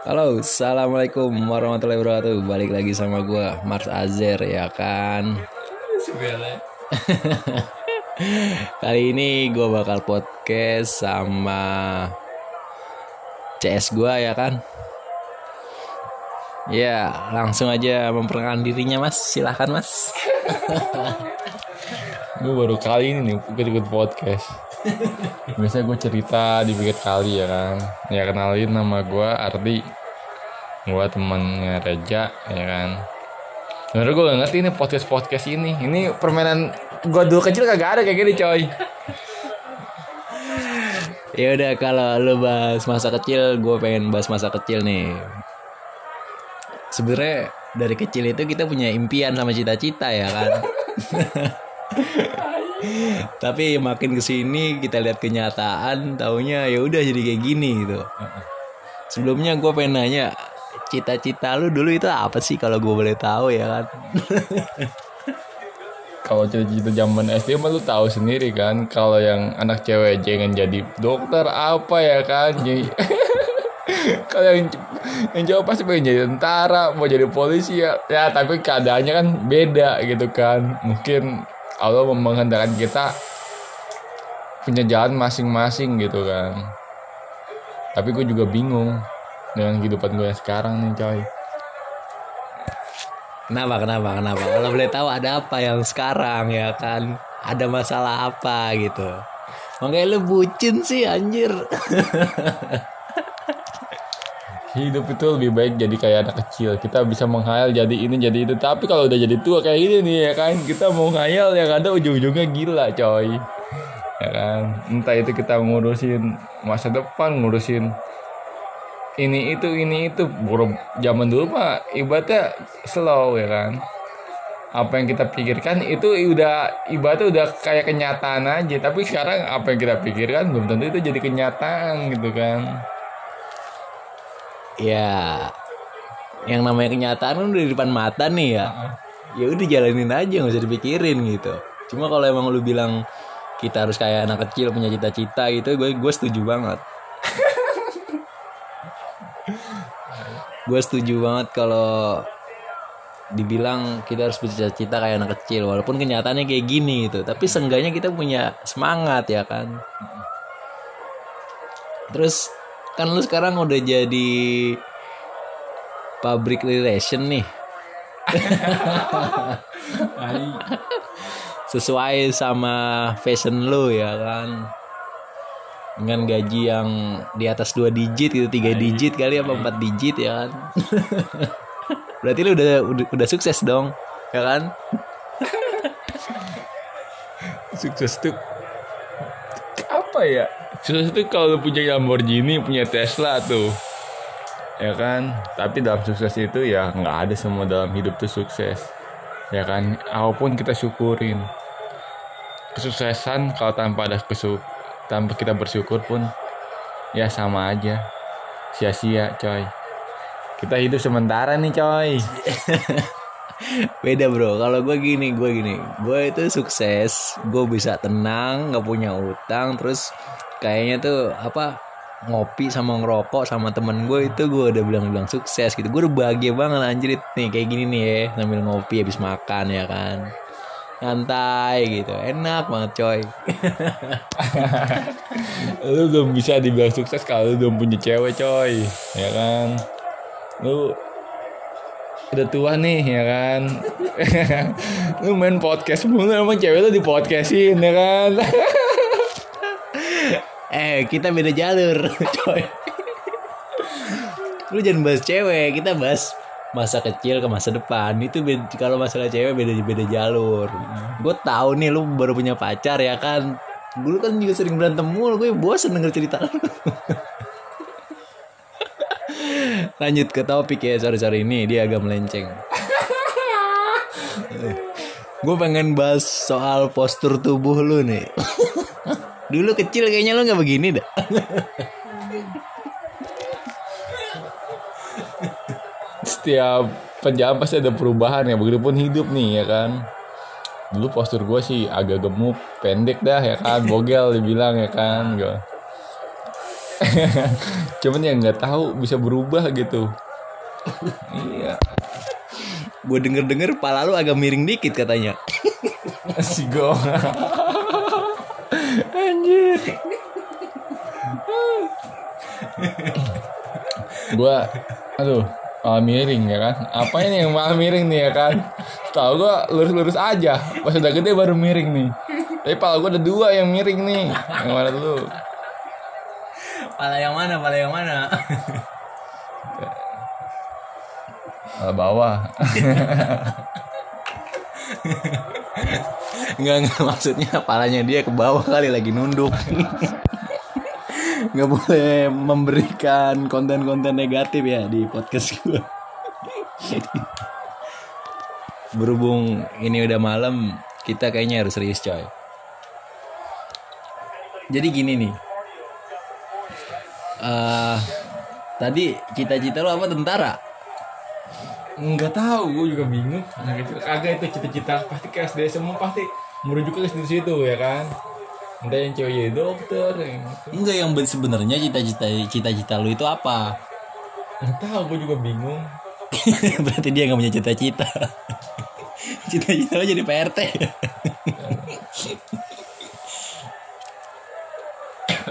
Halo, assalamualaikum warahmatullahi wabarakatuh. Balik lagi sama gua Mars Azer ya kan. Kali ini gua bakal podcast sama CS gua ya kan. Ya, langsung aja memperkenalkan dirinya Mas. Silahkan Mas. gue baru kali ini nih ikut-ikut podcast. Biasanya gue cerita di pinggir kali ya kan. Ya kenalin nama gue Ardi. Gue temannya Reja ya kan. Sebenernya gue gak ngerti ini podcast-podcast ini. Ini permainan gue dulu kecil kagak ada kayak gini coy. Ya udah kalau lu bahas masa kecil, gue pengen bahas masa kecil nih. Sebenarnya dari kecil itu kita punya impian sama cita-cita ya kan. Tapi makin ke sini kita lihat kenyataan, taunya ya udah jadi kayak gini gitu. Sebelumnya gue pengen nanya, cita-cita lu dulu itu apa sih kalau gue boleh tahu ya kan? Kalau cerita zaman SD mah lu tahu sendiri kan Kalau yang anak cewek jangan jadi dokter apa ya kan Kalau yang yang cowok pasti pengen jadi tentara Mau jadi polisi ya Ya tapi keadaannya kan beda gitu kan Mungkin Allah menghendakkan kita Punya jalan masing-masing gitu kan Tapi gue juga bingung Dengan kehidupan gue yang sekarang nih coy Kenapa, kenapa, kenapa? Kalau boleh tahu ada apa yang sekarang ya kan? Ada masalah apa gitu? Makanya lu bucin sih anjir. Hidup itu lebih baik jadi kayak anak kecil. Kita bisa menghayal jadi ini jadi itu. Tapi kalau udah jadi tua kayak ini nih ya kan, kita mau ngayal yang ada ujung-ujungnya gila coy. Ya kan, entah itu kita ngurusin masa depan, ngurusin ini itu ini itu. Buru zaman dulu mah ibaratnya slow ya kan. Apa yang kita pikirkan itu udah ibaratnya udah kayak kenyataan aja. Tapi sekarang apa yang kita pikirkan belum tentu itu jadi kenyataan gitu kan. Ya, yang namanya kenyataan kan udah di depan mata nih ya. Ya udah jalanin aja nggak usah dipikirin gitu. Cuma kalau emang lu bilang kita harus kayak anak kecil punya cita-cita gitu, gue gue setuju banget. gue setuju banget kalau dibilang kita harus bercita-cita kayak anak kecil walaupun kenyataannya kayak gini gitu tapi seenggaknya kita punya semangat ya kan terus kan lu sekarang udah jadi public relation nih. Sesuai sama fashion lu ya kan. Dengan gaji yang di atas dua digit gitu tiga digit kali apa empat digit ya kan. Berarti lu udah udah, udah sukses dong ya kan? Sukses tuh. Apa ya sukses tuh kalau punya Lamborghini punya Tesla tuh. Ya kan? Tapi dalam sukses itu ya nggak ada semua dalam hidup tuh sukses. Ya kan? Apa pun kita syukurin. Kesuksesan kalau tanpa ada kesuk tanpa kita bersyukur pun ya sama aja. Sia-sia coy. Kita hidup sementara nih coy. Beda bro. Kalau gue gini gue gini. Gue itu sukses. Gue bisa tenang nggak punya utang. Terus kayaknya tuh apa ngopi sama ngerokok sama temen gue itu gue udah bilang-bilang sukses gitu. Gue udah bahagia banget anjir. Nih kayak gini nih ya sambil ngopi habis makan ya kan. Nyantai gitu. Enak banget coy. Lu belum bisa dibilang sukses kalau lu belum punya cewek coy. Ya kan? Lu udah tua nih ya kan? Lu main podcast mulu emang cewek lu di podcastin ya kan eh kita beda jalur coy. Lu jangan bahas cewek kita bahas masa kecil ke masa depan. Itu beda, kalau masalah cewek beda beda jalur. Gue tahu nih lu baru punya pacar ya kan? Dulu kan juga sering berantem mulu gue bosan denger cerita lu. lanjut ke topik ya sorry sorry ini dia agak melenceng. Gue pengen bahas soal postur tubuh lu nih dulu kecil kayaknya lu nggak begini dah. Setiap penjam pasti ada perubahan ya begitupun hidup nih ya kan? Dulu postur gue sih agak gemuk pendek dah ya kan? Bogel dibilang ya kan? Gue cuman ya nggak tahu bisa berubah gitu. Iya. Gue denger denger pala lu agak miring dikit katanya. Si go gua aduh malah miring ya kan? Apa ini yang malah miring nih ya kan? Tahu gua lurus-lurus aja. Pas udah gede baru miring nih. Tapi pala gua ada dua yang miring nih. Yang mana dulu? Pala yang mana? Pala yang mana? Pala bawah Enggak maksudnya palanya dia ke bawah kali lagi nunduk. Nggak boleh memberikan konten-konten negatif ya di podcast gue. Berhubung ini udah malam, kita kayaknya harus serius coy. Jadi gini nih. eh tadi cita-cita lo apa tentara? Nggak tahu gue juga bingung nah, gitu. kagak itu cita-cita pasti ke SD semua pasti merujuk ke situ ya kan entah yang cewek jadi dokter yang. Enggak yang ben- sebenarnya cita-cita cita-cita lu itu apa? nggak tahu gue juga bingung Berarti dia nggak punya cita-cita. Cita-cita lo jadi PRT.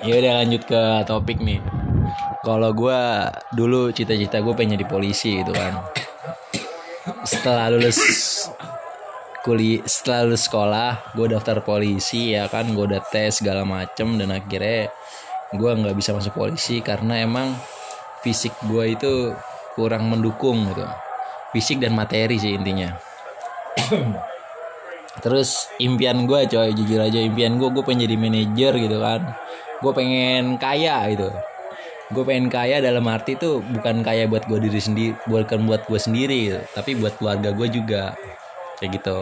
ya udah lanjut ke topik nih. Kalau gue dulu cita-cita gue pengen jadi polisi gitu kan. Setelah lulus kuliah, setelah lulus sekolah, gue daftar polisi ya kan, gue udah tes segala macem dan akhirnya gue nggak bisa masuk polisi karena emang fisik gue itu kurang mendukung gitu. Fisik dan materi sih intinya. Terus impian gue coy jujur aja impian gue gue pengen jadi manajer gitu kan. Gue pengen kaya gitu gue pengen kaya dalam arti tuh bukan kaya buat gue diri sendiri bukan buat gue sendiri tapi buat keluarga gue juga. Kayak gitu.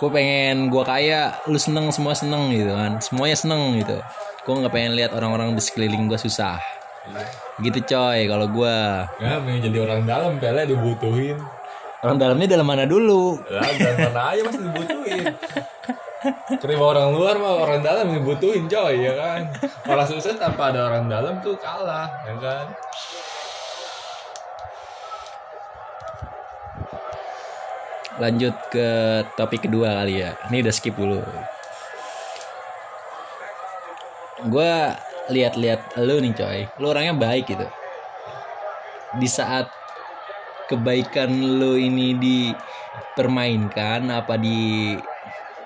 Gue pengen gue kaya lu seneng semua seneng gitu kan. Semuanya seneng gitu. Gue nggak pengen lihat orang-orang di sekeliling gue susah. Gitu coy kalau gue ya pengen jadi orang dalam pele dibutuhin. Orang dalamnya dalam mana dulu? Lah dalam mana aja pasti dibutuhin terima orang luar mah orang dalam dibutuhin coy ya kan? Orang sukses tanpa ada orang dalam tuh kalah ya kan? Lanjut ke topik kedua kali ya. Ini udah skip dulu. Gue lihat-lihat lu nih coy. Lu orangnya baik gitu. Di saat kebaikan lu ini dipermainkan apa di,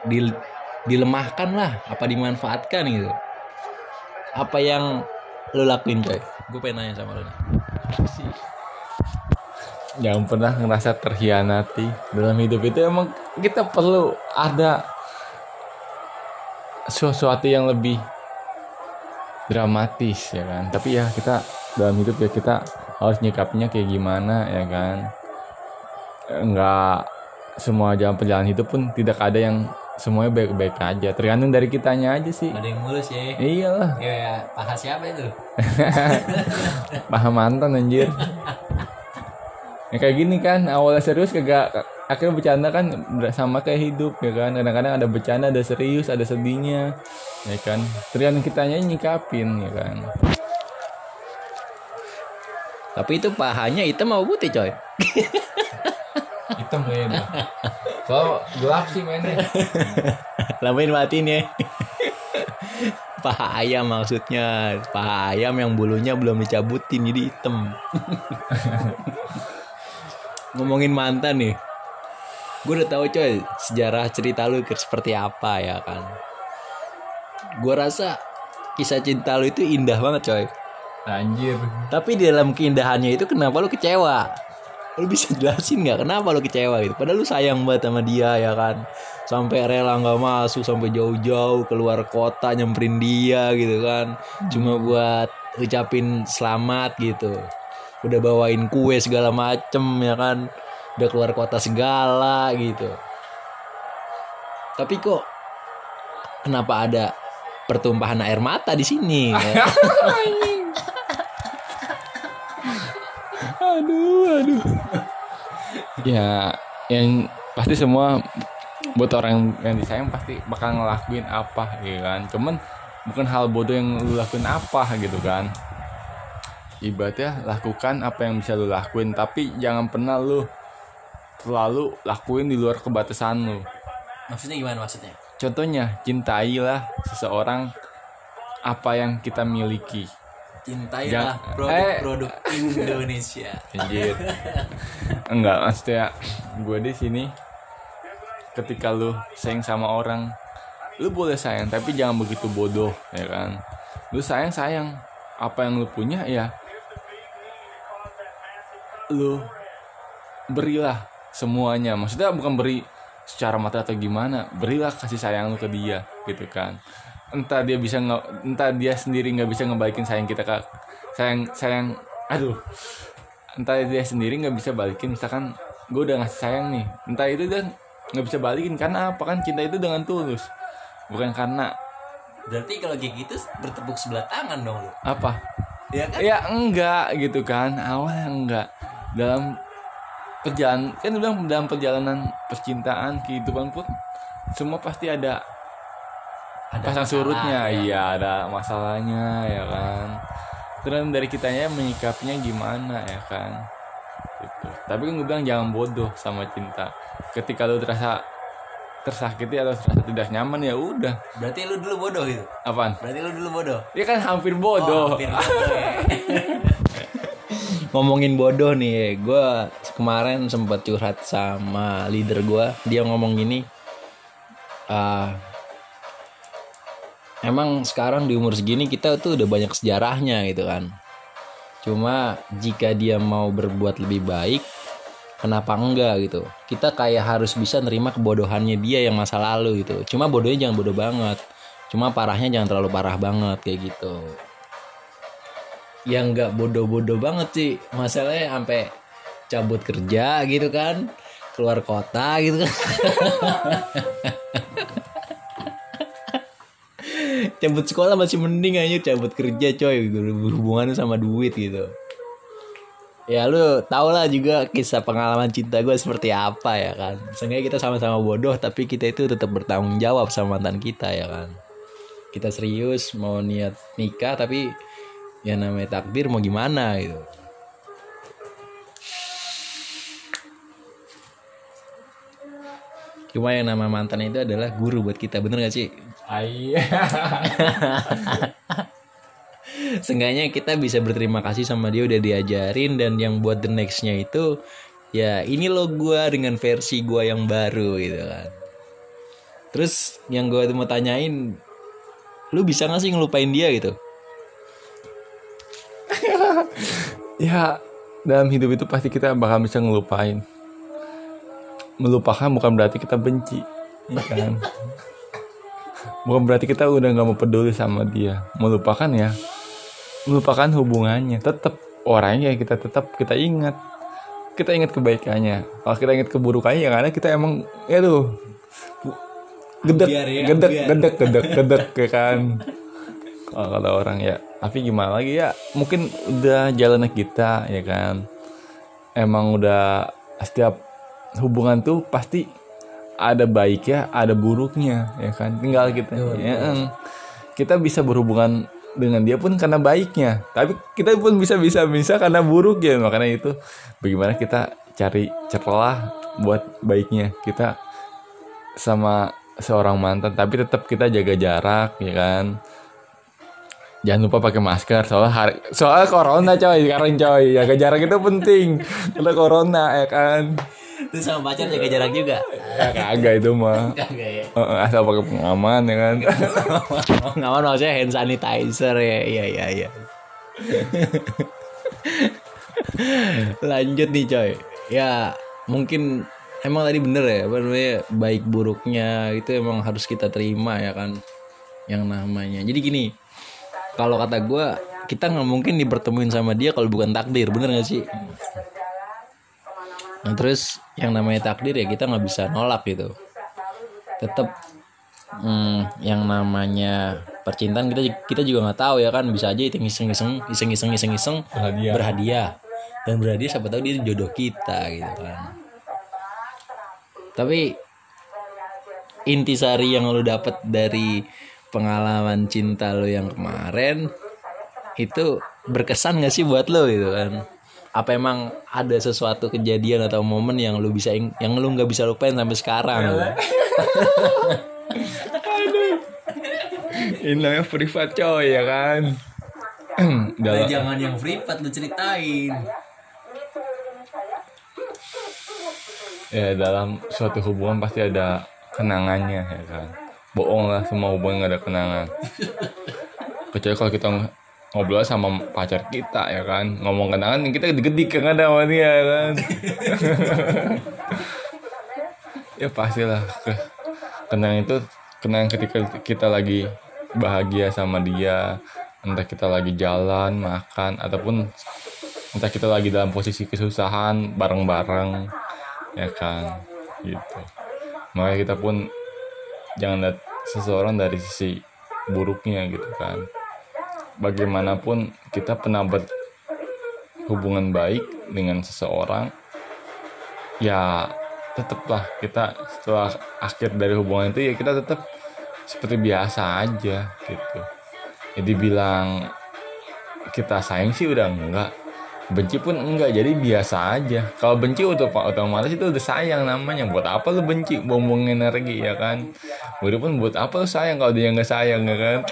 di dilemahkan lah apa dimanfaatkan gitu. Apa yang lu lakuin coy? Gue pengen nanya sama lu nih. Jangan pernah ngerasa terhianati dalam hidup itu. Emang kita perlu ada sesuatu yang lebih dramatis ya kan? Tapi ya kita dalam hidup ya kita harus nyikapnya kayak gimana ya kan? Enggak semua jalan perjalanan hidup pun tidak ada yang semuanya baik-baik aja. Tergantung dari kitanya aja sih. Ada yang mulus ya. Iyalah. Ya paha siapa itu? Paham mantan anjir. Ya kayak gini kan awalnya serius kagak akhirnya bercanda kan sama kayak hidup ya kan? Kadang-kadang ada bercanda ada serius ada sedihnya ya kan? Tergantung kitanya nyikapin ya kan? Tapi itu pahanya hitam mau putih coy? Hitam kayaknya kalau gelap sih mainnya? Lamain matiin ya. Paha ayam maksudnya. Paha ayam yang bulunya belum dicabutin jadi hitam. Ngomongin mantan nih. Gue udah tahu coy sejarah cerita lu seperti apa ya kan? Gue rasa kisah cinta lu itu indah banget coy. Anjir. Tapi di dalam keindahannya itu kenapa lu kecewa lu bisa jelasin nggak kenapa lu kecewa gitu? Padahal lu sayang banget sama dia ya kan? Sampai rela nggak masuk sampai jauh-jauh keluar kota nyamperin dia gitu kan? Cuma buat ucapin selamat gitu. Udah bawain kue segala macem ya kan? Udah keluar kota segala gitu. Tapi kok kenapa ada pertumpahan air mata di sini ya? aduh aduh ya yang pasti semua buat orang yang disayang pasti bakal ngelakuin apa ya kan. Cuman bukan hal bodoh yang lu lakuin apa gitu kan. Ibaratnya lakukan apa yang bisa lu lakuin tapi jangan pernah lu terlalu lakuin di luar kebatasan lu. Maksudnya gimana maksudnya? Contohnya cintailah seseorang apa yang kita miliki cintailah Jangan- produk-produk Indonesia Anjir. Enggak, maksudnya gue di sini ketika lu sayang sama orang, lu boleh sayang tapi jangan begitu bodoh, ya kan? Lu sayang sayang apa yang lu punya ya lu berilah semuanya. Maksudnya bukan beri secara mata atau gimana, berilah kasih sayang lu ke dia gitu kan. Entah dia bisa nge, entah dia sendiri nggak bisa ngebalikin sayang kita ke sayang sayang aduh. Entah dia sendiri nggak bisa balikin misalkan gue udah ngasih sayang nih entah itu dia nggak bisa balikin karena apa? Kan cinta itu dengan tulus bukan karena berarti kalau kayak gitu bertepuk sebelah tangan dong. Lu apa? Ya kan? Ya enggak gitu kan. Awalnya enggak. Dalam perjalanan kan bilang dalam perjalanan percintaan kehidupan pun semua pasti ada Ada pasang masalah, surutnya ya. iya ada masalahnya ya kan. Terus dari kitanya menyikapinya gimana ya kan. Gitu. tapi kan gue bilang jangan bodoh sama cinta. Ketika lu terasa tersakiti atau terasa tidak nyaman ya udah. Berarti lu dulu bodoh gitu? Apaan? Berarti lu dulu bodoh? Ya kan hampir Oh, bodoh hampir bodoh ya. ngomongin bodoh nih gue kemarin sempat curhat sama leader gue dia ngomong gini ah emang sekarang di umur segini kita tuh udah banyak sejarahnya gitu kan. Cuma jika dia mau berbuat lebih baik kenapa enggak gitu? Kita kayak harus bisa nerima kebodohannya dia yang masa lalu gitu. Cuma bodohnya jangan bodoh banget. Cuma parahnya jangan terlalu parah banget kayak gitu. Yang nggak bodoh-bodoh banget sih. Masalahnya sampai cabut kerja gitu kan keluar kota gitu kan cabut sekolah masih mending aja cabut kerja coy. Berhubungan sama duit gitu. Ya lu tau lah juga kisah pengalaman cinta gue seperti apa ya kan? Seenggaknya kita sama-sama bodoh tapi kita itu tetap bertanggung jawab sama mantan kita ya kan? Kita serius mau niat nikah tapi ya namanya takdir mau gimana gitu. Cuma yang nama mantan itu adalah guru buat kita. Bener gak sih Iya. Seenggaknya kita bisa berterima kasih sama dia udah diajarin dan yang buat the nextnya itu ya ini lo gua dengan versi gua yang baru gitu kan. Terus yang gua tuh mau tanyain, lu bisa gak sih ngelupain dia gitu? ya dalam hidup itu pasti kita bakal bisa ngelupain melupakan bukan berarti kita benci ya kan bukan berarti kita udah nggak mau peduli sama dia. Melupakan ya. Melupakan hubungannya. Tetap orangnya kita tetap kita ingat. Kita ingat kebaikannya. Kalau kita ingat keburukannya yang ada. Kita emang ya tuh gedek ya, gedek gedek gedek gedek ya kan? Kalau kata orang ya tapi gimana lagi ya? Mungkin udah jalannya kita ya kan? Emang udah setiap hubungan tuh pasti ada baiknya ada buruknya ya kan? Tinggal kita ya, eng. kita bisa berhubungan dengan dia pun karena baiknya. Tapi kita pun bisa bisa bisa karena buruknya makanya itu bagaimana kita cari celah buat baiknya. Kita sama seorang mantan tapi tetap kita jaga jarak ya kan? Jangan lupa pakai masker soalnya hari, soalnya corona coy. Sekarang coy jaga jarak itu penting. Karena corona ya kan Terus sama pacar jaga jarak juga? ya kagak itu mah Kagak ya. Asal pakai pengaman ya kan Ngawan maksudnya hand sanitizer ya. Iya iya iya. Lanjut nih coy. Ya mungkin emang tadi bener ya apa namanya baik buruknya itu emang harus kita terima ya kan yang namanya. Jadi gini kalau kata gue kita nggak mungkin dipertemuin sama dia kalau bukan takdir bener gak sih? Nah terus yang namanya takdir ya kita nggak bisa nolak gitu. Tetap hmm, yang namanya percintaan kita kita juga nggak tahu ya kan bisa aja itu iseng-iseng iseng-iseng iseng-iseng Berhadiah. berhadiah dan berhadiah siapa tahu dia jodoh kita gitu kan. Tapi intisari yang lo dapet dari pengalaman cinta lo yang kemarin itu berkesan gak sih buat lo gitu kan apa emang ada sesuatu kejadian atau momen yang lu bisa ing- yang lu nggak bisa lupain sampai sekarang? Gitu? ini namanya privat coy ya kan? Dalam jangan yang privat lu ceritain. Ya dalam suatu hubungan pasti ada kenangannya ya kan? Bohong lah semua hubungan nggak ada kenangan. Kecuali kalau kita ngobrol sama pacar kita ya kan? Ngomong kenangan kita gede-gede kan ada sama dia ya kan? Ya pastilah. Ke kenangan itu kenangan ketika kita lagi bahagia sama dia entah kita lagi jalan makan ataupun entah kita lagi dalam posisi kesusahan bareng-bareng ya kan? Gitu. Makanya kita pun jangan lihat seseorang dari sisi buruknya gitu kan bagaimanapun kita pernah berhubungan baik dengan seseorang ya tetaplah kita setelah akhir dari hubungan itu ya kita tetap seperti biasa aja gitu. Jadi bilang kita sayang sih? Udah enggak benci pun enggak jadi biasa aja. Kalau benci udah otomatis itu udah sayang namanya. Buat apa lu benci? Buang energi ya kan? Udah pun buat apa lu sayang kalau dia nggak sayang ya kan?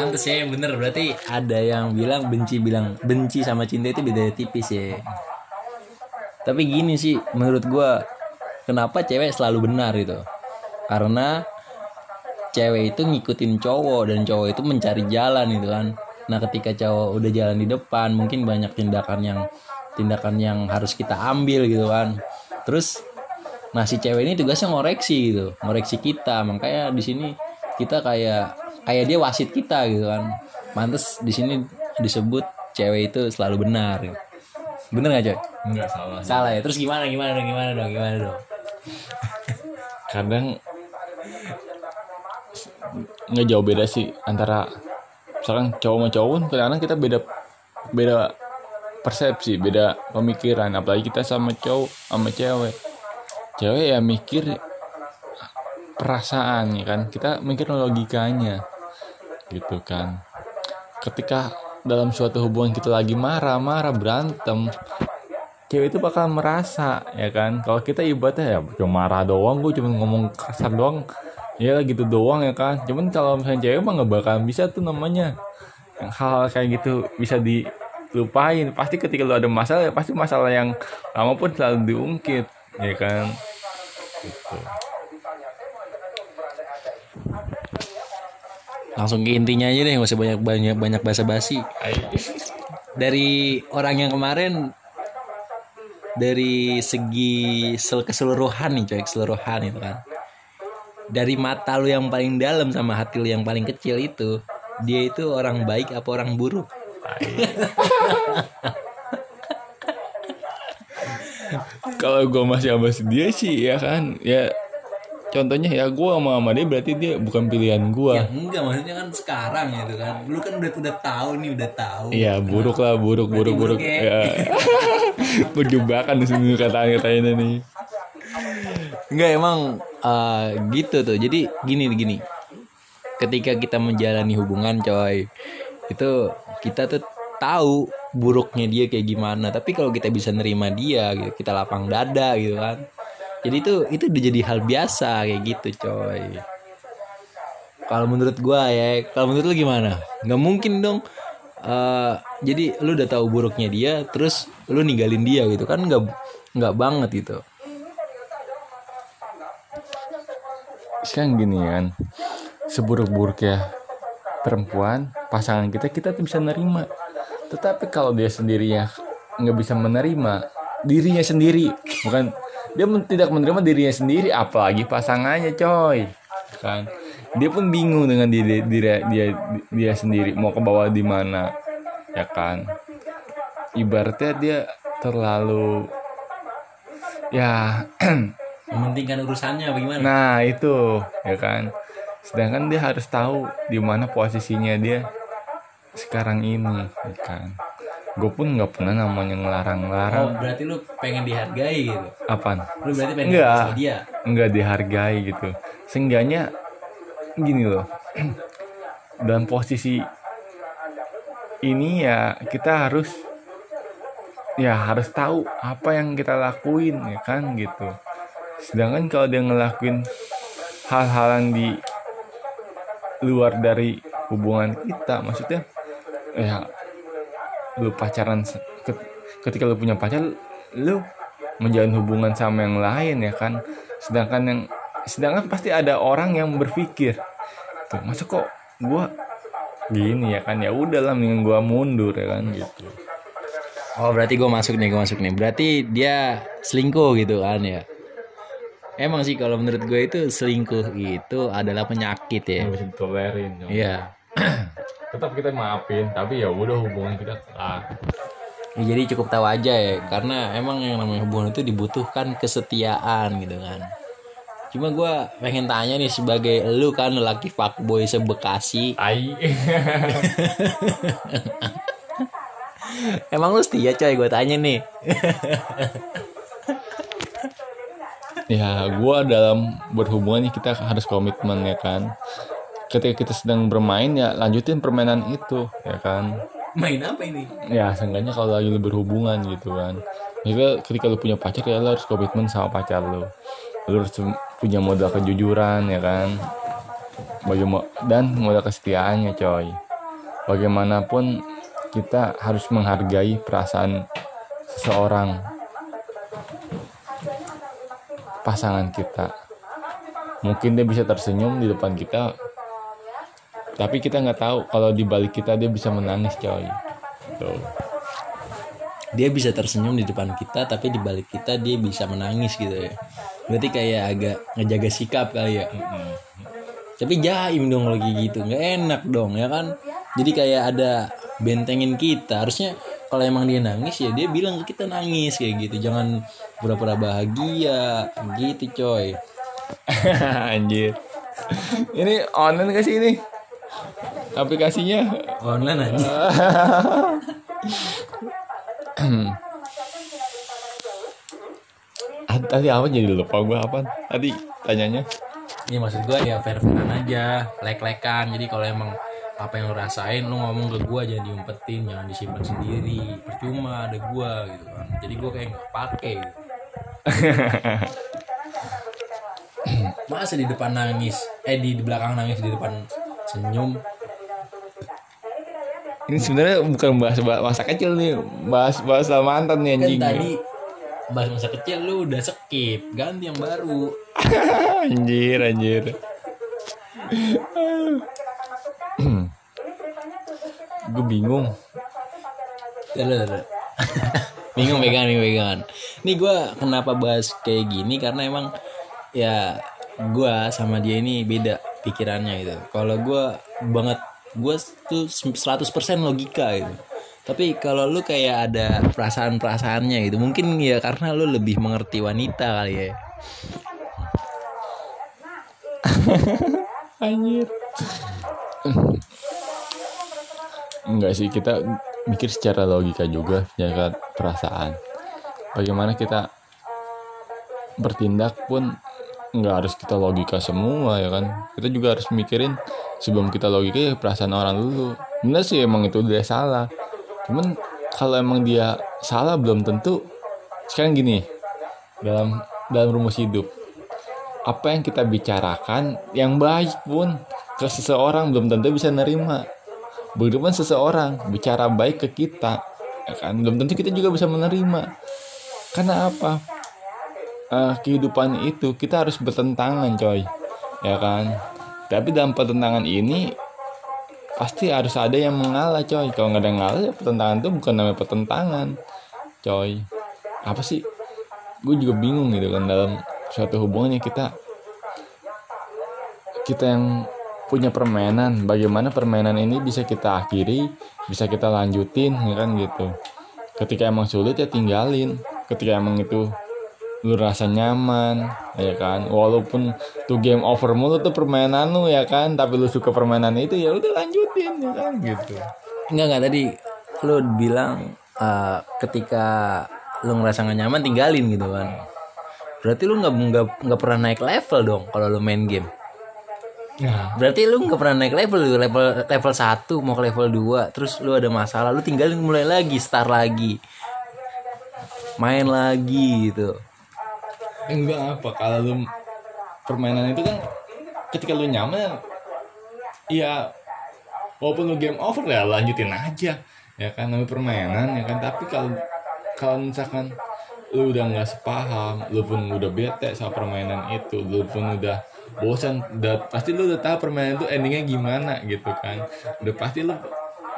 Oh, ya bener. Berarti ada yang bilang benci bilang benci sama cinta itu beda tipis ya. Tapi gini sih menurut gua kenapa cewek selalu benar itu? Karena cewek itu ngikutin cowok dan cowok itu mencari jalan gitu kan nah ketika cowok udah jalan di depan mungkin banyak tindakan yang tindakan yang harus kita ambil gitu kan. Terus nah si cewek ini tugasnya ngoreksi gitu ngoreksi kita. Makanya di sini kita kayak kayak dia wasit kita gitu kan. Pantes di sini disebut cewek itu selalu benar. Gitu. bener nggak coy? Nggak salah. Salah ya. Terus gimana gimana dong gimana dong gimana dong? Kadang nggak jauh beda sih antara misalkan cowok sama cowok pun kadang-kadang kita beda beda persepsi beda pemikiran. Apalagi kita sama cowok sama cewek. Cewek ya mikir perasaan ya kan. Kita mikir logikanya. Gitu kan. Ketika dalam suatu hubungan kita lagi marah-marah berantem cewek itu bakal merasa ya kan. Kalau kita ibaratnya ya cuma marah doang gue cuma ngomong kasar doang ya gitu doang ya kan cuman kalau misalnya cewek mah nggak bakal bisa tuh namanya. Yang hal, -hal kayak gitu bisa dilupain. Pasti ketika lu ada masalah ya pasti masalah yang lama pun selalu diungkit ya kan? Gitu. langsung ke intinya aja deh nggak usah banyak banyak banyak basa basi dari orang yang kemarin dari segi sel keseluruhan nih coy keseluruhan itu kan dari mata lu yang paling dalam sama hati lu yang paling kecil itu dia itu orang baik apa orang buruk kalau gue masih sama dia sih ya kan ya contohnya ya gue sama sama dia berarti dia bukan pilihan gue ya enggak maksudnya kan sekarang gitu kan lu kan udah udah tahu nih udah tahu Iya buruk lah buruk buruk buruk buruk ya. ya. Berjebakan di sini kata-katanya nih. Enggak emang eh, gitu tuh. Jadi gini gini. Ketika kita menjalani hubungan coy, itu kita tuh tahu buruknya dia kayak gimana. Tapi kalau kita bisa nerima dia gitu, kita lapang dada gitu kan. Jadi itu itu udah jadi hal biasa kayak gitu coy. Kalau menurut gua ya, kalau menurut lu gimana? Nggak mungkin dong. eh, jadi lu udah tahu buruknya dia, terus lu ninggalin dia gitu kan? Nggak nggak banget gitu. Sekarang gini kan, seburuk-buruk ya perempuan pasangan kita kita bisa nerima. Tetapi kalau dia sendiri ya nggak bisa menerima dirinya sendiri, bukan dia tidak menerima dirinya sendiri, apalagi pasangannya coy, kan? Dia pun bingung dengan diri, diri dia dia sendiri mau ke bawah di mana, ya kan? Ibaratnya dia terlalu ya mementingkan urusannya bagaimana Nah itu ya kan. Sedangkan dia harus tahu di mana posisinya dia sekarang ini, ya kan. Gue pun nggak pernah namanya ngelarang-larang. oh berarti lu pengen dihargai gitu Apaan? lu berarti pengen sama dia Nggak dihargai gitu. Seenggaknya gini loh. Dalam posisi ini ya kita harus ya harus tahu apa yang kita lakuin ya kan gitu sedangkan kalau dia ngelakuin hal-hal yang di luar dari hubungan kita maksudnya ya lu pacaran ketika lu punya pacar lu menjalin hubungan sama yang lain ya kan sedangkan yang sedangkan pasti ada orang yang berpikir tuh masa kok gua gini ya kan ya udahlah mendingan gua mundur ya kan gitu Oh berarti gue masuk nih, gue masuk nih. Berarti dia selingkuh gitu kan ya? Emang sih kalau menurut gue itu selingkuh itu adalah penyakit ya. Nggak bisa ditolerin. Iya. tetap kita maafin tapi ya udah hubungan kita kelar Ya, jadi cukup tahu aja ya, karena emang yang namanya hubungan itu dibutuhkan kesetiaan gitu kan. Cuma gue pengen tanya nih sebagai lu kan lelaki fuckboy sebekasi, tai emang lu setia coy gue tanya nih. ya gua dalam berhubungan kita harus komitmen ya kan? Ketika kita sedang bermain ya lanjutin permainan itu ya kan? Main apa ini? ya seenggaknya kalau lagi lu berhubungan gitu kan. Maksudnya ketika lu punya pacar ya lu harus komitmen sama pacar lu. Lu harus punya modal kejujuran ya kan? Bagaimana dan modal kesetiaannya coy. Bagaimanapun kita harus menghargai perasaan seseorang pasangan kita mungkin dia bisa tersenyum di depan kita tapi kita nggak tahu kalau di balik kita dia bisa menangis coy tuh Dia bisa tersenyum di depan kita, tapi di balik kita dia bisa menangis gitu ya. Berarti kayak agak ngejaga sikap kali ya. Tapi jaim dong lagi gitu, nggak enak dong ya kan. Jadi kayak ada bentengin kita. Harusnya kalau emang dia nangis ya dia bilang ke kita nangis kayak gitu. Jangan pura-pura bahagia. Gitu coy. anjir. Ini online gak sih ini? Aplikasinya? Online aja. Tadi apa jadi lupa gue apa tadi tanyanya. Ini maksud gue ya fair-fairan aja, lek-lekan. Jadi kalau emang apa yang lo rasain lo ngomong ke gue jangan diumpetin. Jangan disimpan sendiri. Percuma ada gue gitu kan. Jadi gue kayak nggak pakai gitu. masa di depan nangis? Eh di, di belakang nangis di depan senyum. Ini sebenarnya bukan bahas bahas masa kecil nih. Bahas bahas mantan nih kan anjing. tadi bahas masa kecil lu udah skip. Ganti yang baru. Anjir anjir. Gue bingung. bingung pegangan bingung pegangan ini gue kenapa bahas kayak gini? Karena emang ya gue sama dia ini beda pikirannya gitu. Kalau gue banget gue tuh 100% logika gitu. Tapi kalau lu kayak ada perasaan-perasaannya gitu mungkin ya karena lu lebih mengerti wanita kali ya. Anjir. Enggak sih kita mikir secara logika juga jaga perasaan. Bagaimana kita bertindak pun nggak harus kita logika semua ya kan? Kita juga harus mikirin sebelum kita logika ya perasaan orang dulu. Bener sih emang itu dia salah. Cuman kalau emang dia salah belum tentu sekarang gini dalam dalam rumus hidup apa yang kita bicarakan yang baik pun ke seseorang belum tentu bisa nerima Begitupun seseorang bicara baik ke kita ya kan? Belum tentu kita juga bisa menerima. Karena apa? Eh, kehidupan itu kita harus bertentangan coy. Ya kan? Tapi dalam pertentangan ini pasti harus ada yang mengalah coy. Kalau nggak ada yang ngalah ya pertentangan itu bukan namanya pertentangan coy. Apa sih? Gue juga bingung gitu kan dalam suatu hubungannya kita kita yang punya permainan. Bagaimana permainan ini bisa kita akhiri bisa kita lanjutin ya kan gitu. Ketika emang sulit ya tinggalin. Ketika emang itu lu rasa nyaman ya kan. Walaupun tuh game over mulu tuh permainan lu ya kan. Tapi lu suka permainan itu ya udah lanjutin ya kan gitu. Enggak enggak. Tadi lu bilang eh, ketika lu ngerasa gak nyaman tinggalin gitu kan. Berarti lu nggak nggak pernah naik level dong kalau lu main game. Nah, Berarti lu nggak pernah naik level tuh, level level 1 mau ke level 2, terus lu ada masalah, lu tinggalin mulai lagi, start lagi. Main lagi gitu. enggak apa kalau lu permainan itu kan ketika lu nyaman ya walaupun lu game over ya lanjutin aja ya kan namanya permainan ya kan tapi kalau kalau misalkan lu udah nggak sepaham lu pun udah bete sama permainan itu lu pun udah bosan. Udah pasti lu udah tahu permainan itu endingnya gimana gitu kan. Udah pasti lu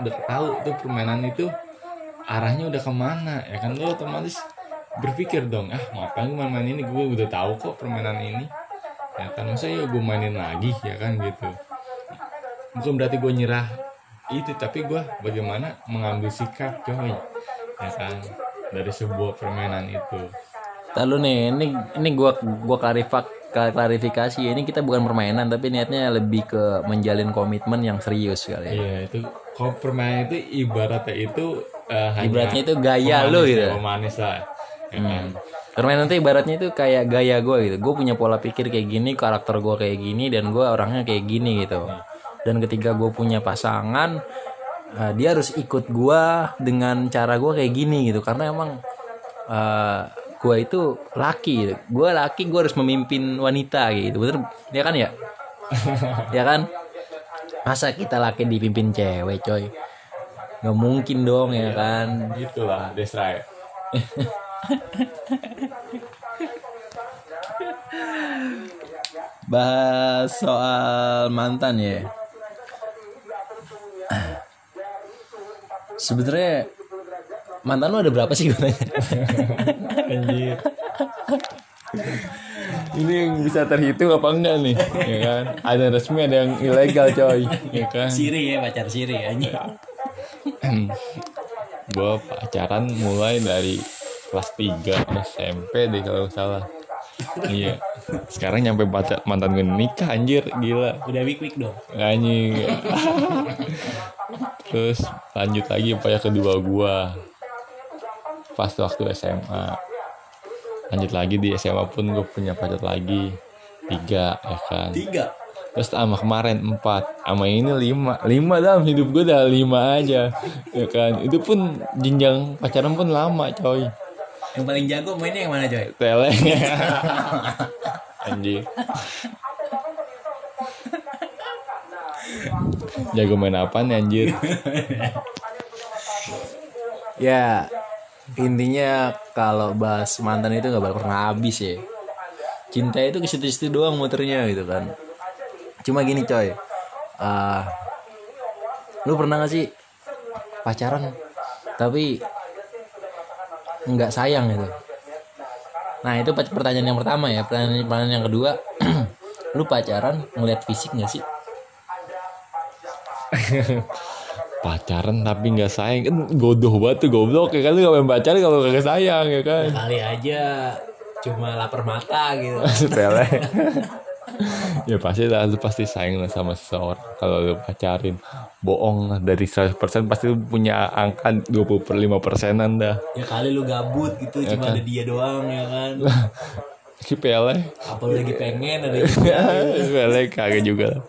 udah tahu tuh permainan itu arahnya udah ke mana ya kan? Lu otomatis berpikir dong ah ngapain gue main-main ini? Gue udah tahu kok permainan ini. Ya kan? Masa ya gue mainin lagi ya kan? Gitu. Bukan berarti gue nyerah itu tapi gue bagaimana mengambil sikap coy. Ya kan? Dari sebuah permainan itu Lalu nih, ini ini gua gua klarifak klarifikasi ini kita bukan permainan tapi niatnya lebih ke menjalin komitmen yang serius kali ya. iya itu kalau permainan itu ibaratnya itu hanya Ibaratnya itu gaya pemanis lu ya, gitu. pemanis lah ya kan Permainan itu ibaratnya itu kayak gaya gue gitu. Gue punya pola pikir kayak gini, karakter gue kayak gini, dan gue orangnya kayak gini gitu. Dan ketika gue punya pasangan, eh, dia harus ikut gue dengan cara gue kayak gini gitu. Karena emang eh, gue itu laki, gue laki gue harus memimpin wanita gitu. Bener, ya kan ya? ya kan? Masa kita laki dipimpin cewek coy? Gak mungkin dong ya kan? itulah Desrai bahas soal mantan ya. Sebenarnya mantan lu ada berapa sih gue tanya? Anjir. Ini yang bisa terhitung apa enggak nih? Ya kan? Ada yang resmi, ada yang ilegal, coy. Ya kan? Siri ya pacar Siri anjing. Gue pacaran mulai dari kelas 3 SMP deh kalau salah. Iya. Sekarang nyampe pacar mantan gue nikah anjir, gila. Udah week week dong. Anjing. Terus lanjut lagi upaya kedua gua pas waktu SMA. Lanjut lagi di SMA pun gue punya pacar lagi tiga ya kan. Tiga. Terus sama kemarin empat, sama ini lima, lima dalam hidup gue udah lima aja, ya kan. Itu pun jenjang pacaran pun lama coy. Yang paling jago mainnya yang mana coy? Tele. Anjir. Jago main apa nih anjir? Ya intinya kalau bahas mantan itu nggak pernah habis ya. Cinta itu ke situ-situ doang muternya gitu kan. Cuma gini coy. Ah, lu pernah gak sih pacaran tapi nggak sayang gitu? Nah itu pe- pertanyaan yang pertama ya. Pertanyaan, pertanyaan yang kedua, lu pacaran ngeliat fisik nggak sih? Pacaran tapi nggak sayang kan godoh banget tuh goblok ya kan lu gak main pacaran kalau kagak sayang ya kan. Kali aja cuma lapar mata gitu. Sepele. ya pasti lah lu pasti sayang lah sama seseorang kalau lu pacarin bohong lah dari 100% pasti lu punya angka 20 per 5 persenan dah Ya kali lu gabut gitu cuma ada dia doang ya kan. Si pele. Apa lu lagi pengen ada pele kagak juga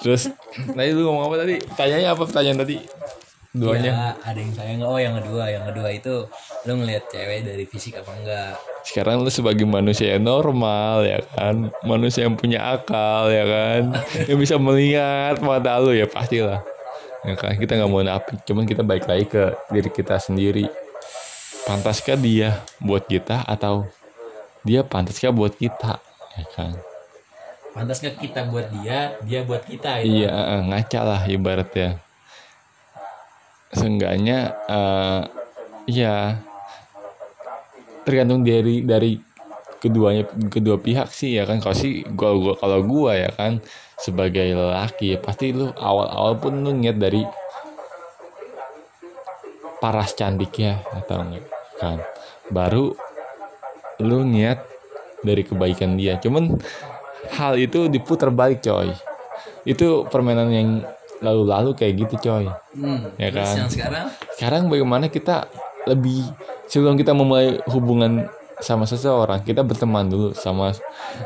terus tadi lu ngomong apa tadi? Tanyanya apa pertanyaan tadi? Duanya. Ya, ada yang sayang? Oh yang kedua, yang kedua itu lu ngelihat cewek dari fisik apa enggak? sekarang lu sebagai manusia yang normal ya kan? Manusia yang punya akal ya kan? Yang bisa melihat mata lu ya pastilah. Ya kan? Kita nggak mau napi cuman kita balik lagi ke diri kita sendiri. Pantaskah dia buat kita atau dia pantaskah buat kita ya kan? Pantas nggak kita buat dia, dia buat kita ya? iya eh, ngaca lah ibaratnya. Seenggaknya eh, ya tergantung dari dari keduanya kedua pihak sih ya kan? Kalau sih gua, gua kalau gua ya kan? Sebagai lelaki ya pasti lu awal-awal pun lu niat dari paras cantiknya atau enggak kan? Baru lu niat dari kebaikan dia. Cuman hal itu diputar balik coy. Itu permainan yang lalu-lalu kayak gitu coy. Hmm, Ya kan? yang sekarang? Sekarang bagaimana kita lebih sebelum kita memulai hubungan sama seseorang kita berteman dulu sama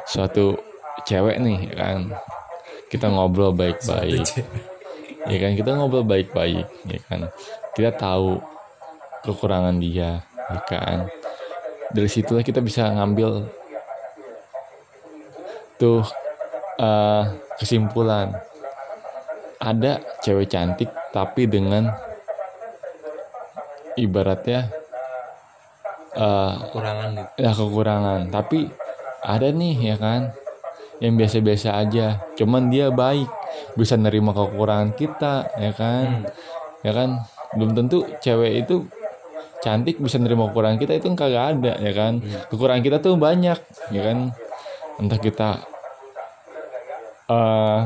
suatu cewek nih ya kan? Kita ngobrol baik-baik. Ya kan? Kita ngobrol baik-baik ya kan? Kita tahu kekurangan dia ya kan dari situlah kita bisa ngambil tuh eh, kesimpulan. Ada cewek cantik tapi dengan ibaratnya eh, Kekurangan gitu. ya kekurangan. Tapi ada nih ya kan yang biasa-biasa aja. Cuman dia baik bisa nerima kekurangan kita ya kan. Ya kan? Belum tentu cewek itu cantik bisa nerima kekurangan kita itu kagak ada ya kan? Kekurangan kita tuh banyak ya kan? Entah kita eh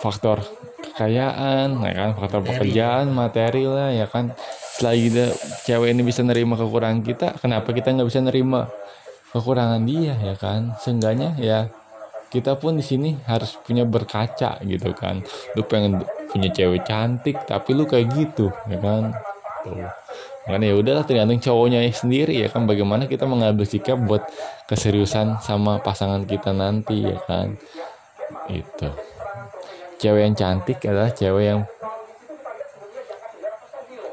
faktor kekayaan ya kan? Faktor pekerjaan materi lah ya kan? Selagi kita cewek ini bisa nerima kekurangan kita kenapa kita nggak bisa nerima kekurangan dia ya kan? Seenggaknya ya kita pun di sini harus punya berkaca gitu kan. Lu pengen punya cewek cantik tapi lu kayak gitu ya kan tuh makanya ya udahlah tergantung cowoknya sendiri ya kan. Bagaimana kita mengambil sikap buat keseriusan sama pasangan kita nanti ya kan. Itu cewek yang cantik adalah cewek yang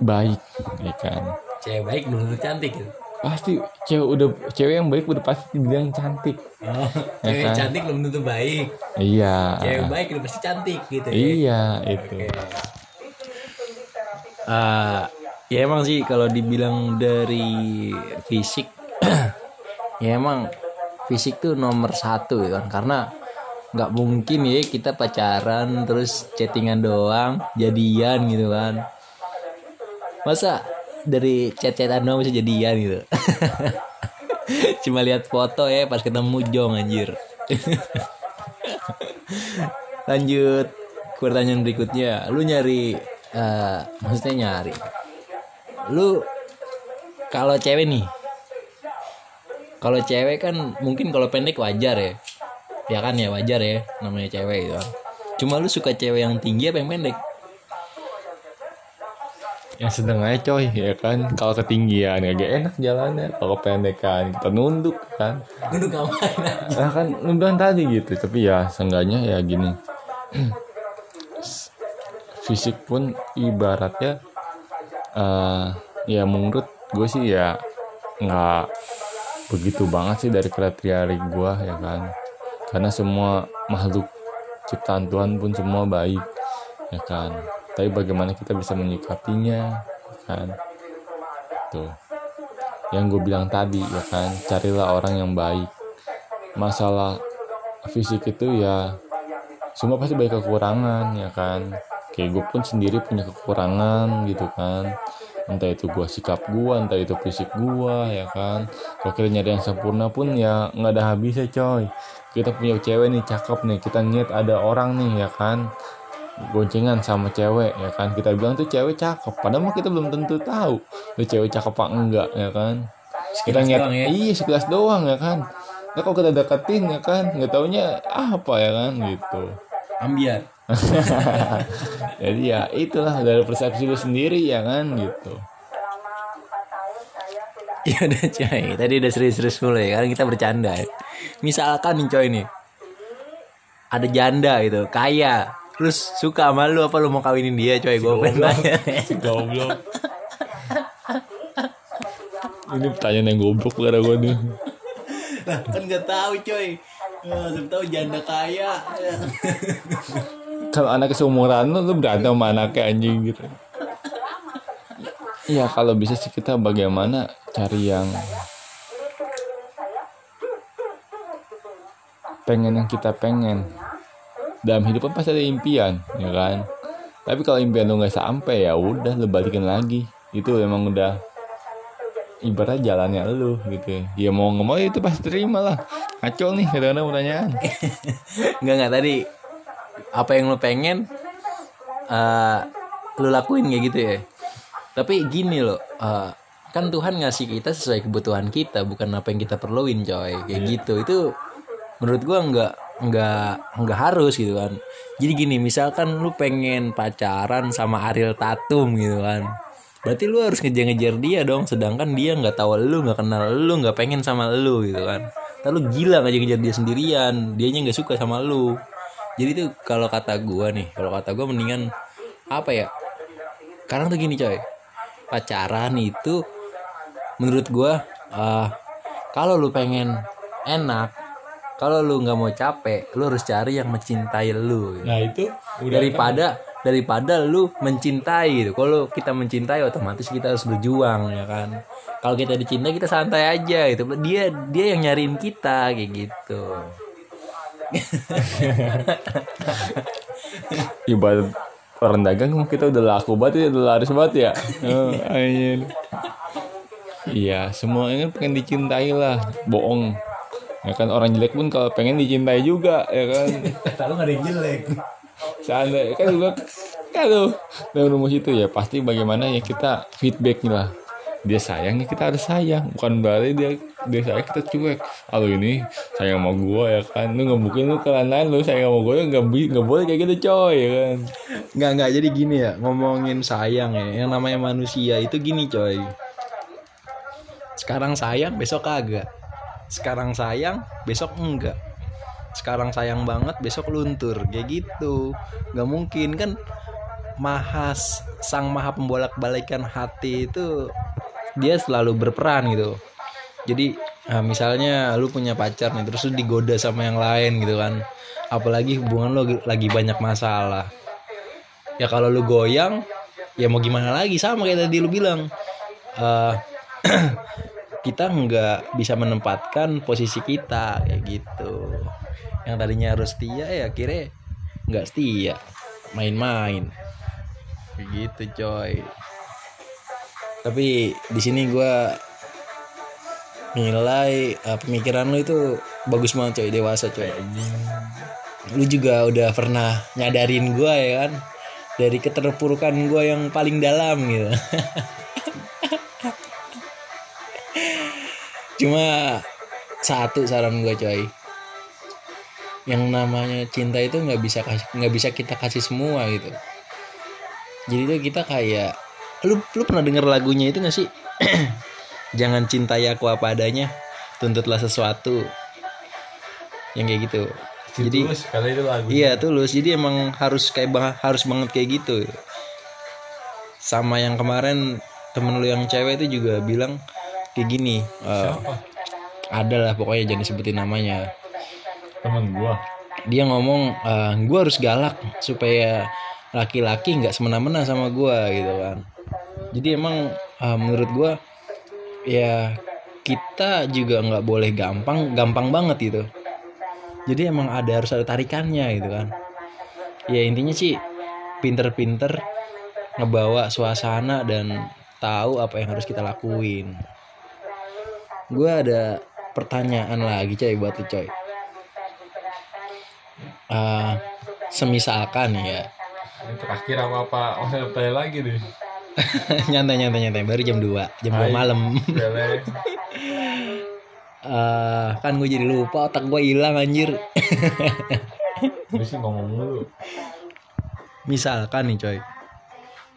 baik ya kan. Cewek baik tentu cantik gitu. pasti cewek udah cewek yang baik udah pasti dibilang cantik. Oh, Ya cewek kan? cantik belum tentu baik. iya. Cewek baik udah pasti cantik gitu ya. iya itu. Ah, ya emang sih kalau dibilang dari fisik ya emang fisik tuh nomor satu ya kan? Karena nggak mungkin ya kita pacaran terus chattingan doang jadian gitu kan. Masa dari chat-chatan doang bisa jadian gitu? Cuma lihat foto ya pas ketemu jong anjir. Lanjut pertanyaan berikutnya. Lu nyari eh, maksudnya nyari lu kalau cewek nih kalau cewek kan mungkin kalau pendek wajar ya. Ya kan ya wajar ya namanya cewek gitu kan. cuma lu suka cewek yang tinggi apa yang pendek? Yang sedang aja coy ya kan. Kalau ketinggian agak enak jalannya. Kalau pendekan kita nunduk kan. Duduk ngapain aja nah kan lu bilang tadi gitu tapi ya seenggaknya ya gini. Fisik pun ibaratnya eh ya menurut gue sih ya nggak begitu banget sih dari kriteria gue ya kan? Karena semua makhluk ciptaan Tuhan pun semua baik ya kan? Tapi bagaimana kita bisa menyikapinya ya kan? Tuh. Yang gue bilang tadi ya kan? Carilah orang yang baik. Masalah fisik itu ya semua pasti banyak kekurangan ya kan kayak gue pun sendiri punya kekurangan gitu kan. Entah itu gua sikap gua entah itu fisik gua ya kan. Kalau kita nyari yang sempurna pun ya nggak ada habisnya coy. Kita punya cewek nih cakep nih. Kita niat ada orang nih ya kan. Goncengan sama cewek ya kan. Kita bilang tuh cewek cakep padahal mah kita belum tentu tahu tuh cewek cakep apa enggak ya kan. Kita Sekilas niat ya. iya sekilas doang ya kan. Nah kalau kita deketin ya kan nggak taunya apa ya kan gitu. Ambiar jadi ya itulah dari persepsi lu sendiri ya kan gitu. Ya udah coy. Tadi udah serius-serius mulai sekarang kita bercanda ya. misalkan nih coy nih. Ada janda gitu kaya. Terus suka sama lu apa lu mau kawinin dia coy? Gue pengen nanya goblok. Ini pertanyaan yang goblok karena gue nih. Lah, kan gak tahu coy. Ya, siapa tahu janda kaya. Ya. kalau anak seumuran lu lu berantem sama anaknya anjing gitu. Iya kalau bisa sih kita bagaimana cari yang pengen yang kita pengen. Dalam hidup kan pasti ada impian ya kan? Tapi kalau impian lu nggak sampai ya udah lu balikin lagi. Itu emang udah ibarat jalannya lu gitu. Ya mau nggak mau ya itu pasti terima lah. Ngaco nih kadang-kadang pertanyaan. Enggak enggak tadi apa yang lu pengen eh lu lakuin kayak gitu ya. Tapi gini loh, eh, kan Tuhan ngasih kita sesuai kebutuhan kita, bukan apa yang kita perluin, coy. Kayak gitu. Itu menurut gua enggak enggak enggak harus gitu kan. Jadi gini, misalkan lu pengen pacaran sama Ariel Tatum gitu kan. Berarti lu harus ngejar-ngejar dia dong, sedangkan dia nggak tahu lu, nggak kenal lu, nggak pengen sama lu gitu kan. Lalu gila ngejar-ngejar dia sendirian, dianya nggak suka sama lu jadi tuh kalau kata gua nih kalau kata gua mendingan apa ya? Sekarang tuh gini coy. Pacaran itu menurut gua eh, kalau lu pengen enak kalau lu nggak mau capek lu harus cari yang mencintai lu. Nah itu udah daripada daripada lu mencintai gitu. Kalau kita mencintai otomatis kita harus berjuang ya kan? Kalau kita dicintai kita santai aja gitu. Dia dia yang nyariin kita kayak gitu ibarat orang dagang kita udah laku banget ya udah laris banget ya. Oh, anjir. iya semuanya pengen dicintai lah bohong. Ya kan orang jelek pun kalau pengen dicintai juga ya kan. Kalau nggak ada yang jelek. Seandainya kan juga kalau dalam rumus itu ya pasti bagaimana ya kita feedbacknya lah dia sayang ya kita harus sayang. Bukan berarti dia dia sayang kita cuek. Kalau ini sayang sama gua ya kan. Lu nggak mungkin lu kelanahan lu sayang sama gua nggak nggak boleh kayak gitu coy ya kan. Nggak nggak. Jadi gini ya ngomongin sayang ya. Yang namanya manusia itu gini coy. Sekarang sayang besok kagak. Sekarang sayang besok enggak. Sekarang sayang banget besok luntur. Kayak gitu. Nggak mungkin kan. Mahas sang maha pembolak balikan hati itu dia selalu berperan gitu. Jadi nah, misalnya lu punya pacar nih terus lu digoda sama yang lain gitu kan. Apalagi hubungan lu lagi banyak masalah. Ya kalau lu goyang ya mau gimana lagi? Sama kayak tadi lu bilang. Eh, kita nggak bisa menempatkan posisi kita kayak gitu. Yang tadinya harus setia ya kira nggak setia. Main-main. Kayak gitu coy tapi di sini gua nilai eh, pemikiran lu itu bagus banget coy dewasa coy. Lu juga udah pernah nyadarin gua ya kan? Dari keterpurukan gua yang paling dalam gitu. Cuma satu saran gue coy. Yang namanya cinta itu nggak bisa nggak bisa kita kasih semua gitu. Jadi tuh kita kayak lu lu pernah denger lagunya itu gak sih jangan cintai aku apa adanya tuntutlah sesuatu yang kayak gitu jadi Tulus, kalau itu lagu Iya tulus. Jadi emang harus kayak bang- harus banget kayak gitu. Sama yang kemarin temen lu yang cewek itu juga bilang kayak gini. eh, ada lah pokoknya jangan disebutin namanya. teman gua Dia ngomong eh, gue harus galak supaya laki-laki nggak semena-mena sama gua gitu kan. Jadi emang eh, menurut gua ya kita juga nggak boleh gampang gampang banget gitu. Jadi emang ada harus ada tarikannya gitu kan. Ya intinya sih pinter-pinter ngebawa suasana dan tahu apa yang harus kita lakuin. Gue ada pertanyaan lagi coy buat lu coy. Ah, semisalkan ya. Terakhir apa apa oh lagi deh nyantai nyantai nyantai. Baru jam 2 jam 2 Hai. malam. Eh, kan gue jadi lupa otak gue hilang anjir. Sih ngomong dulu misalkan nih coy.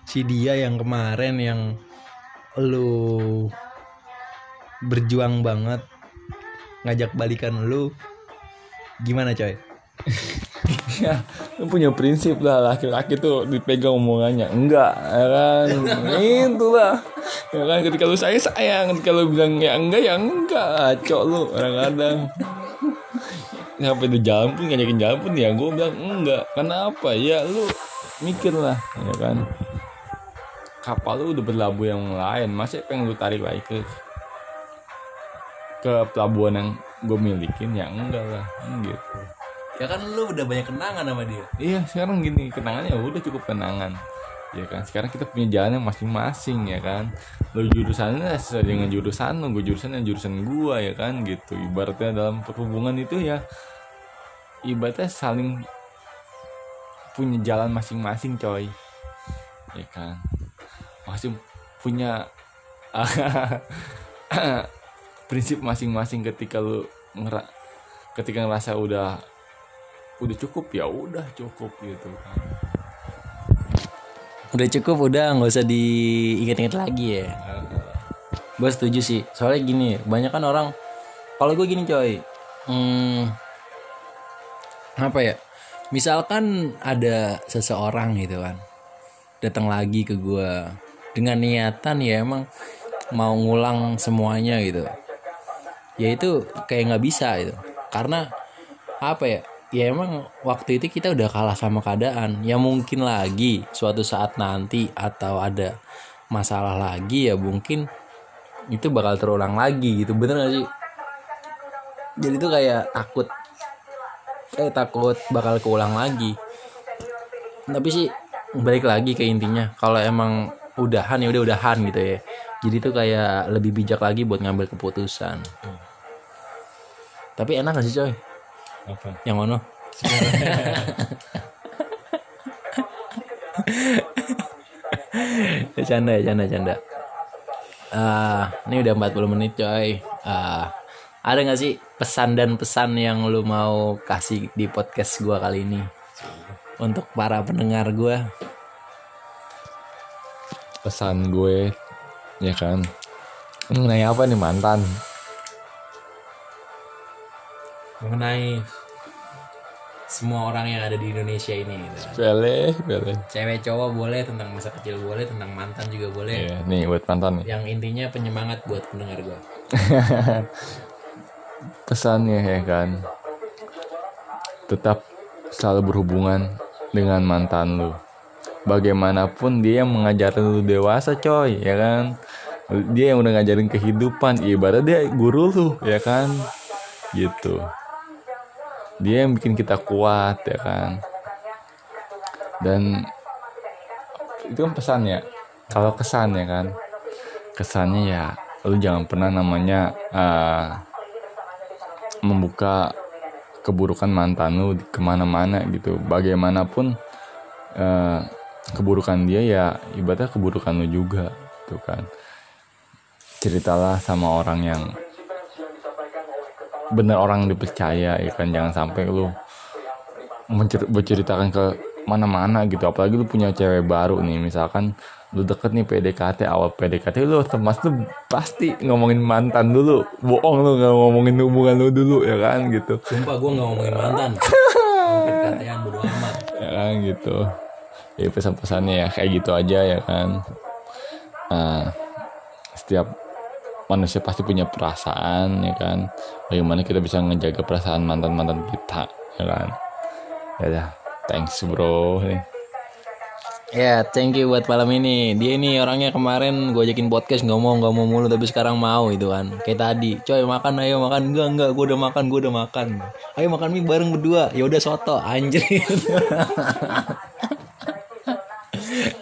Si dia yang kemarin yang lu berjuang banget ngajak balikan lu gimana coy ya punya prinsip lah laki-laki tuh dipegang omongannya. Enggak ya kan? Itulah. Ya kan ketika lu sayang sayang. Ketika lu bilang ya enggak ya enggak. Cok lu kadang-kadang. Sampai di jalan pun ngajakin jalan pun ya? Gue bilang enggak. Kenapa? Ya lu mikir lah ya kan? Kapal lu udah berlabuh yang lain. Masih pengen lu tarik lagi ke ke pelabuhan yang gue milikin? Ya enggak lah gitu ya kan lu udah banyak kenangan sama dia. Iya sekarang gini kenangannya udah cukup kenangan. Ya kan sekarang kita punya jalan yang masing-masing ya kan. Lo jurusannya sesuai dengan jurusan lo gue jurusannya jurusan gua ya kan gitu. Ibaratnya dalam perhubungan itu ya ibaratnya saling punya jalan masing-masing coy. Ya kan. Masih punya prinsip masing-masing ketika lu ngera ketika ngerasa udah udah cukup? Ya udah cukup gitu kan. Udah cukup udah nggak usah diinget-inget lagi ya. Gue setuju sih. Soalnya gini banyak kan orang kalau gue gini coy hmm, apa ya misalkan ada seseorang gitu kan datang lagi ke gue dengan niatan ya emang mau ngulang semuanya gitu. Ya itu kayak nggak bisa gitu. Karena apa ya ya emang waktu itu kita udah kalah sama keadaan. Ya mungkin lagi suatu saat nanti atau ada masalah lagi ya mungkin itu bakal terulang lagi gitu. Bener gak sih? Jadi itu kayak takut kayak takut bakal keulang lagi. Tapi sih balik lagi ke intinya kalau emang udahan ya udah udahan gitu ya. Jadi tuh kayak lebih bijak lagi buat ngambil keputusan. Tapi enak gak sih coy apa? Yang mana? Canda ya canda canda. Ah, ini udah 40 menit coy. Ah, ada gak sih pesan dan pesan yang lu mau kasih di podcast gua kali ini? Untuk para pendengar gua? Pesan gue ya kan? Mengenai apa nih mantan mengenai semua orang yang ada di Indonesia ini gitu. Pele, pele. cewek cowok boleh tentang masa kecil boleh tentang mantan juga boleh Ya, nih buat mantan nih. yang intinya penyemangat buat pendengar gua Pesannya ya kan. Tetap selalu berhubungan dengan mantan lu. Bagaimanapun dia yang mengajarin lu dewasa coy, ya kan. Dia yang udah ngajarin kehidupan, ibarat dia guru lu, ya kan. Gitu. Dia yang bikin kita kuat, ya kan. Dan itu kan pesannya. Kalau kesannya kan, kesannya ya lu jangan pernah namanya eh, membuka keburukan mantan lu ke mana-mana gitu bagaimanapun eh, keburukan dia ya ibaratnya keburukan lu juga tuh kan ceritalah sama orang yang bener orang yang dipercaya ya kan? Jangan sampai lu mencer- berceritakan ke mana-mana gitu. Apalagi lu punya cewek baru nih misalkan lu deket nih PDKT awal PDKT lu temas tuh pasti ngomongin mantan dulu. Bohong lu nggak ngomongin hubungan lu dulu ya kan? Gitu. Sumpah gua nggak ngomongin mantan. Katean bodo amat. Ya kan? Gitu. Ya pesan-pesannya ya kayak gitu aja ya kan? Nah, setiap manusia pasti punya perasaan ya kan bagaimana kita bisa ngejaga perasaan mantan mantan kita ya kan ya dah thanks bro Ya, thank you buat malam ini. Dia ini orangnya kemarin gue ajakin podcast nggak mau nggak mau mulu tapi sekarang mau itu kan. Kayak tadi, coy makan ayo makan enggak enggak gue udah makan gue udah makan. Ayo makan mie bareng berdua. Ya udah soto anjir.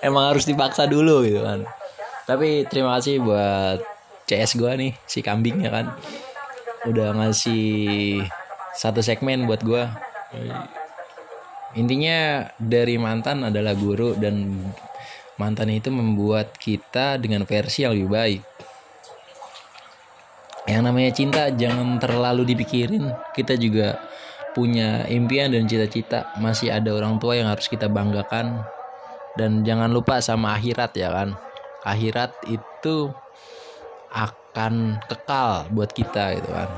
Emang harus dipaksa dulu gitu kan. Tapi terima kasih buat CS gue nih si kambingnya kan. Udah ngasih satu segmen buat gue. Intinya dari mantan adalah guru dan mantan itu membuat kita dengan versi yang lebih baik. Yang namanya cinta jangan terlalu dipikirin. Kita juga punya impian dan cita-cita. Masih ada orang tua yang harus kita banggakan. Dan jangan lupa sama akhirat ya kan. Akhirat itu akan kekal buat kita gitu kan.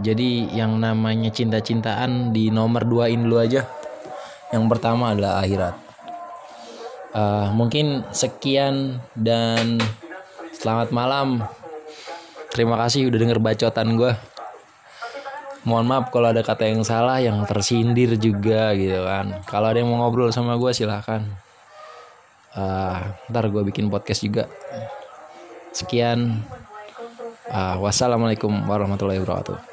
Jadi yang namanya cinta-cintaan di nomor duain dulu aja. Yang pertama adalah akhirat. Eh, mungkin sekian dan selamat malam. Terima kasih udah denger bacotan gue. Mohon maaf kalau ada kata yang salah, yang tersindir juga gitu kan. Kalau ada yang mau ngobrol sama gue silahkan. Eh, ntar gue bikin podcast juga. Sekian. Ah, wassalamualaikum warahmatullahi wabarakatuh.